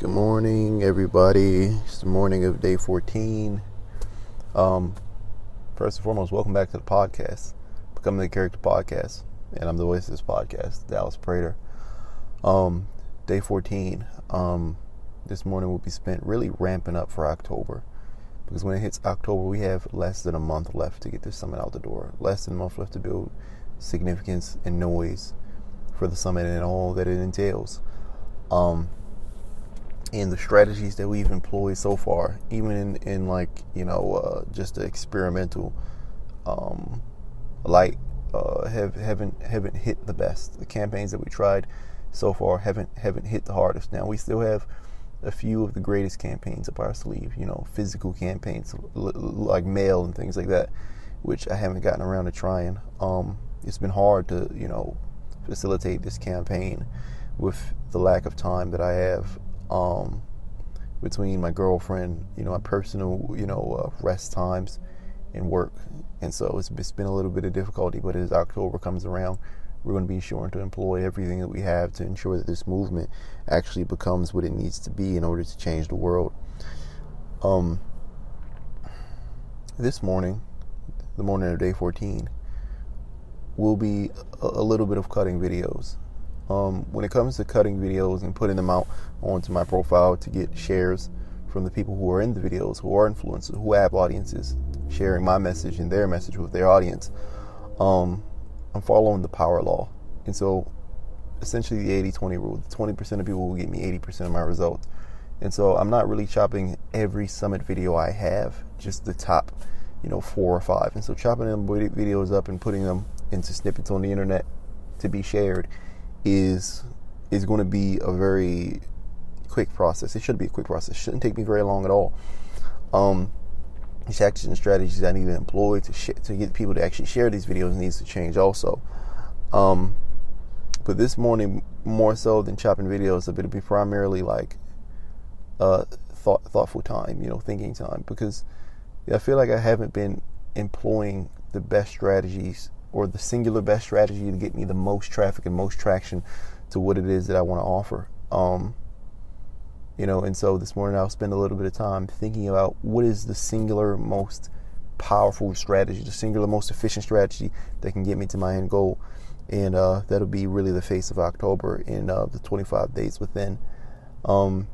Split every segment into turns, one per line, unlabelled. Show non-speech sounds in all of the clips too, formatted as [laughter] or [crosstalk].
Good morning, everybody. It's the morning of day 14. Um, first and foremost, welcome back to the podcast, Becoming the Character Podcast. And I'm the voice of this podcast, Dallas Prater. Um, day 14. Um, this morning will be spent really ramping up for October. Because when it hits October, we have less than a month left to get this summit out the door. Less than a month left to build significance and noise for the summit and all that it entails. Um, and the strategies that we've employed so far, even in, in like you know uh, just the experimental um, light, uh, have haven't haven't hit the best. The campaigns that we tried so far haven't haven't hit the hardest. Now we still have a few of the greatest campaigns up our sleeve. You know, physical campaigns like mail and things like that, which I haven't gotten around to trying. Um, it's been hard to you know facilitate this campaign with the lack of time that I have um, between my girlfriend, you know, my personal, you know, uh, rest times and work. And so it's, it's been a little bit of difficulty, but as October comes around, we're going to be sure to employ everything that we have to ensure that this movement actually becomes what it needs to be in order to change the world. Um, this morning, the morning of day 14, will be a, a little bit of cutting videos. Um, when it comes to cutting videos and putting them out onto my profile to get shares from the people who are in the videos, who are influencers, who have audiences, sharing my message and their message with their audience, um, I'm following the power law. And so essentially the 80 20 rule 20% of people will get me 80% of my results. And so I'm not really chopping every summit video I have, just the top, you know, four or five. And so chopping them videos up and putting them into snippets on the internet to be shared is is going to be a very quick process. It should be a quick process. It shouldn't take me very long at all. Um, these tactics and strategies I need to employ to sh- to get people to actually share these videos needs to change also. Um, but this morning, more so than chopping videos, it'll be primarily like uh, thought thoughtful time, you know, thinking time, because I feel like I haven't been employing the best strategies or the singular best strategy to get me the most traffic and most traction to what it is that I want to offer. Um, you know, and so this morning I'll spend a little bit of time thinking about what is the singular most powerful strategy, the singular most efficient strategy that can get me to my end goal. And uh, that'll be really the face of October in uh, the 25 days within. Um,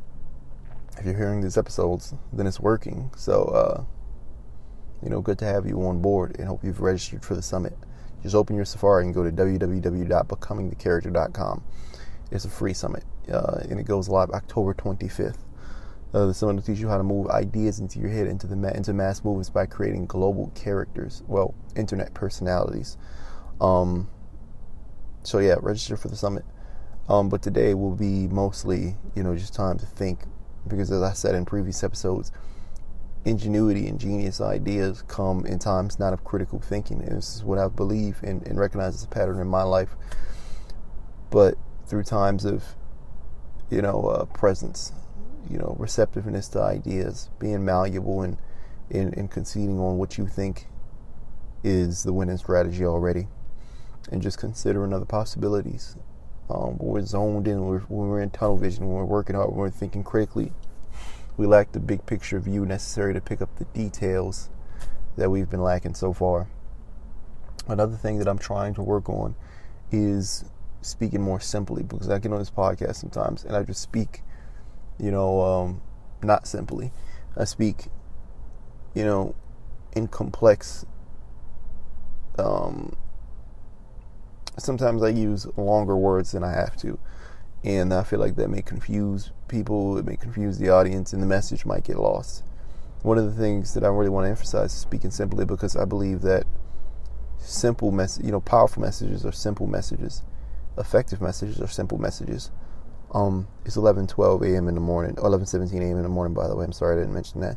if you're hearing these episodes, then it's working. So, uh, you know, good to have you on board and hope you've registered for the summit just open your Safari and go to www.becomingthecharacter.com. It's a free summit, uh, and it goes live October 25th. Uh, the summit will teach you how to move ideas into your head into the ma- into mass movements by creating global characters, well, internet personalities. Um, so yeah, register for the summit. Um, but today will be mostly, you know, just time to think, because as I said in previous episodes, ingenuity and genius ideas come in times not of critical thinking. And this is what I believe and, and recognize as a pattern in my life. But through times of, you know, uh, presence, you know, receptiveness to ideas, being malleable and, and, and conceding on what you think is the winning strategy already. And just considering other possibilities. Um, we're zoned in, when we're in tunnel vision, when we're working hard, when we're thinking critically we lack the big picture view necessary to pick up the details that we've been lacking so far. Another thing that I'm trying to work on is speaking more simply because I get on this podcast sometimes and I just speak, you know, um, not simply. I speak, you know, in complex. Um, sometimes I use longer words than I have to and I feel like that may confuse people, it may confuse the audience, and the message might get lost. One of the things that I really want to emphasize is speaking simply because I believe that simple mess, you know, powerful messages are simple messages, effective messages are simple messages. Um, it's 11:12 a.m. in the morning, 11:17 a.m. in the morning. By the way, I'm sorry I didn't mention that,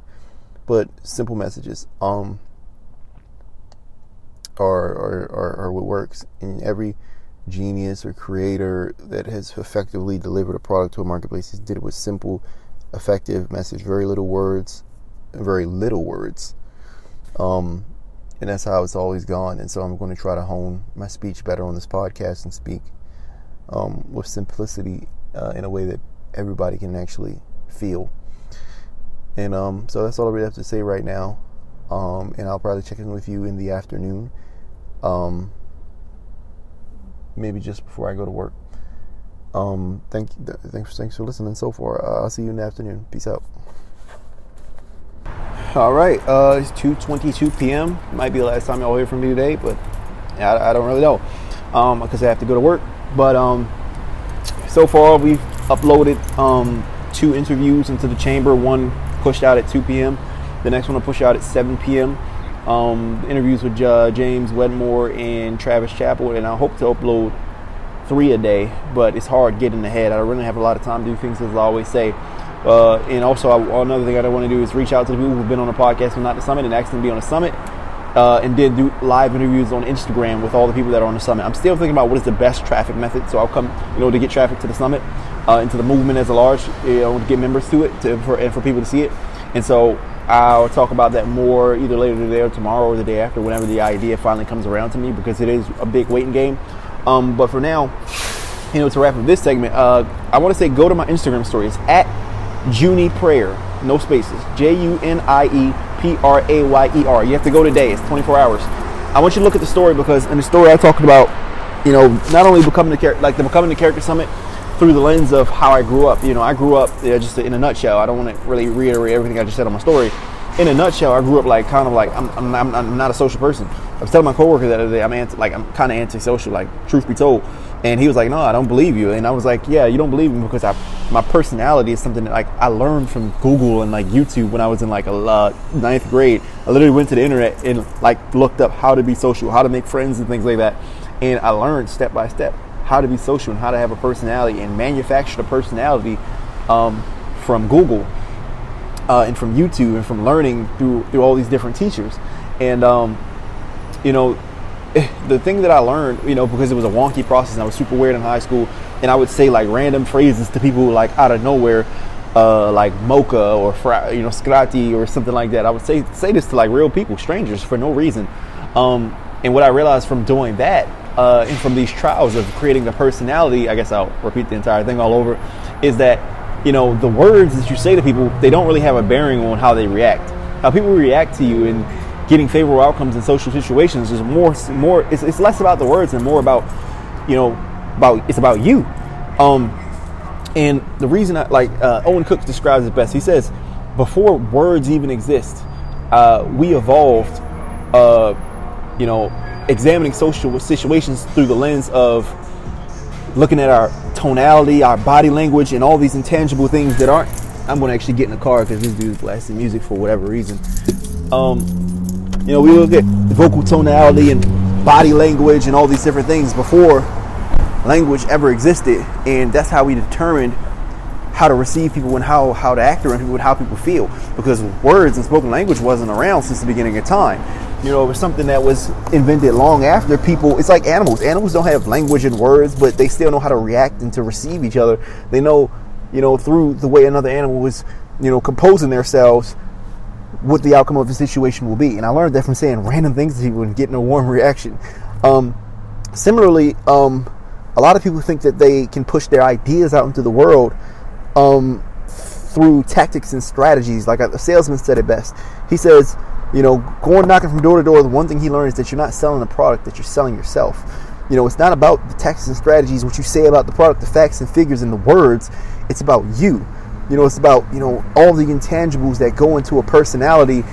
but simple messages um are are, are, are what works in every genius or creator that has effectively delivered a product to a marketplace. He did it with simple, effective message, very little words, very little words. Um, and that's how it's always gone. And so I'm going to try to hone my speech better on this podcast and speak um, with simplicity uh, in a way that everybody can actually feel. And um, so that's all I really have to say right now. Um, and I'll probably check in with you in the afternoon. Um, maybe just before I go to work. Um, thank you, thanks, thanks for listening so far. Uh, I'll see you in the afternoon. Peace out. All right, uh, it's 2:22 p.m. Might be the last time y'all hear from me today, but I, I don't really know um, because I have to go to work. But um, so far, we've uploaded um, two interviews into the chamber. One pushed out at 2 p.m. The next one will push out at 7 p.m. Um, interviews with uh, James Wedmore and Travis Chappell, and I hope to upload three a day. But it's hard getting ahead. I don't really have a lot of time to do things, as I always say. Uh, and also, I, another thing I don't want to do is reach out to the people who've been on the podcast but not the summit and ask them to be on the summit. Uh, and then do live interviews on Instagram with all the people that are on the summit. I'm still thinking about what is the best traffic method. So I'll come, you know, to get traffic to the summit, uh, into the movement as a large, you know, to get members to it, to, for, and for people to see it. And so I'll talk about that more either later today or tomorrow or the day after, whenever the idea finally comes around to me, because it is a big waiting game. Um, but for now, you know, to wrap up this segment, uh, I want to say go to my Instagram story. It's at Junie Prayer, no spaces. J U N I E P R A Y E R. You have to go today. It's 24 hours. I want you to look at the story because in the story I talked about, you know, not only becoming the character, like the becoming the character summit through the lens of how I grew up. You know, I grew up yeah, just in a nutshell. I don't want to really reiterate everything I just said on my story. In a nutshell, I grew up like kind of like I'm, I'm, I'm, not a social person. I was telling my coworker the other day I'm anti, like I'm kind of antisocial. Like truth be told, and he was like, "No, I don't believe you." And I was like, "Yeah, you don't believe me because I, my personality is something that like I learned from Google and like YouTube when I was in like a uh, ninth grade. I literally went to the internet and like looked up how to be social, how to make friends and things like that, and I learned step by step how to be social and how to have a personality and manufacture a personality um, from Google uh, and from YouTube and from learning through through all these different teachers. And um, you know, the thing that I learned, you know, because it was a wonky process and I was super weird in high school, and I would say like random phrases to people like out of nowhere, uh, like mocha or fra- you know scrati or something like that. I would say say this to like real people, strangers, for no reason. Um, and what I realized from doing that uh, and from these trials of creating the personality, I guess I'll repeat the entire thing all over, is that you know the words that you say to people, they don't really have a bearing on how they react. How people react to you and getting favorable outcomes in social situations is more more it's, it's less about the words and more about you know about it's about you um and the reason I like uh, Owen Cook describes it best he says before words even exist uh, we evolved uh, you know examining social situations through the lens of looking at our tonality our body language and all these intangible things that aren't I'm to actually get in the car because this dude's blasting music for whatever reason um you know, we look at vocal tonality and body language and all these different things before language ever existed, and that's how we determined how to receive people and how, how to act around people and how people feel. Because words and spoken language wasn't around since the beginning of time. You know, it was something that was invented long after people. It's like animals. Animals don't have language and words, but they still know how to react and to receive each other. They know, you know, through the way another animal was, you know, composing themselves what the outcome of the situation will be. And I learned that from saying random things to people and getting a warm [laughs] reaction. Um, similarly, um, a lot of people think that they can push their ideas out into the world um, through tactics and strategies. Like a salesman said it best. He says, you know, going knocking from door to door, the one thing he learned is that you're not selling a product, that you're selling yourself. You know, it's not about the tactics and strategies, what you say about the product, the facts and figures and the words. It's about you. You know, it's about, you know, all the intangibles that go into a personality.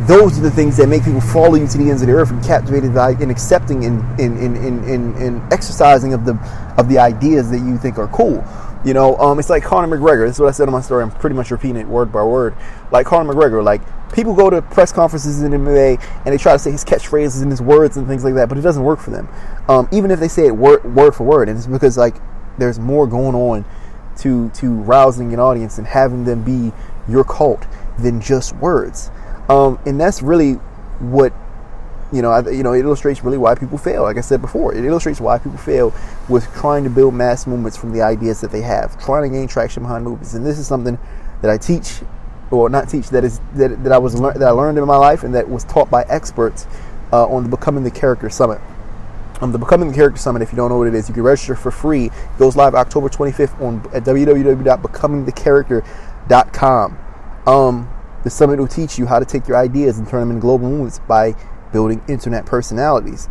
Those are the things that make people follow you to the ends of the earth and captivated by and accepting and in, in, in, in exercising of the of the ideas that you think are cool. You know, um, it's like Conor McGregor. This is what I said in my story. I'm pretty much repeating it word by word. Like Conor McGregor, like people go to press conferences in MMA and they try to say his catchphrases and his words and things like that, but it doesn't work for them. Um, even if they say it word word for word, and it's because like there's more going on to to rousing an audience and having them be your cult than just words. Um, and that's really what you know. I, you know, it illustrates really why people fail. Like I said before, it illustrates why people fail with trying to build mass movements from the ideas that they have, trying to gain traction behind movements. And this is something that I teach, or not teach, that is that, that I was that I learned in my life and that was taught by experts uh, on the Becoming the Character Summit. Um, the Becoming the Character Summit, if you don't know what it is, you can register for free. It goes live October 25th on at www.becomingthecharacter.com Um, the summit will teach you how to take your ideas and turn them into global movements by building internet personalities.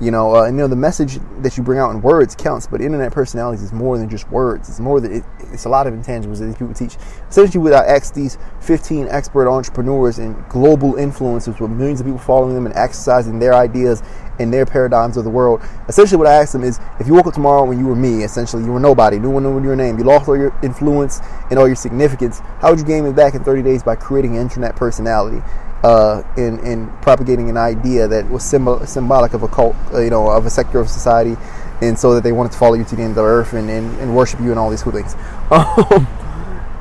You know, uh, and you know the message that you bring out in words counts, but internet personalities is more than just words. It's more than it, it's a lot of intangibles that these people teach. Essentially, what I ask these 15 expert entrepreneurs and global influencers with millions of people following them and exercising their ideas and their paradigms of the world. Essentially, what I ask them is, if you woke up tomorrow when you were me, essentially you were nobody, no one knew your name, you lost all your influence and all your significance. How would you gain it back in 30 days by creating an internet personality? Uh, in, in propagating an idea that was symbol, symbolic of a cult, uh, you know, of a sector of society, and so that they wanted to follow you to the end of the earth and, and, and worship you and all these cool things. [laughs] Um,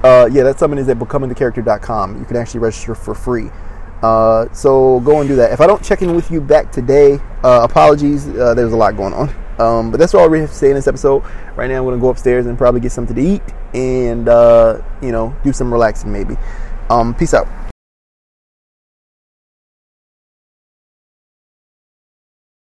uh, yeah, that summon is at becomingthecharacter.com. You can actually register for free. Uh, so go and do that. If I don't check in with you back today, uh, apologies. Uh, there's a lot going on. Um, but that's all we have to say in this episode. Right now, I'm going to go upstairs and probably get something to eat and, you know, do some relaxing maybe. Um, peace out.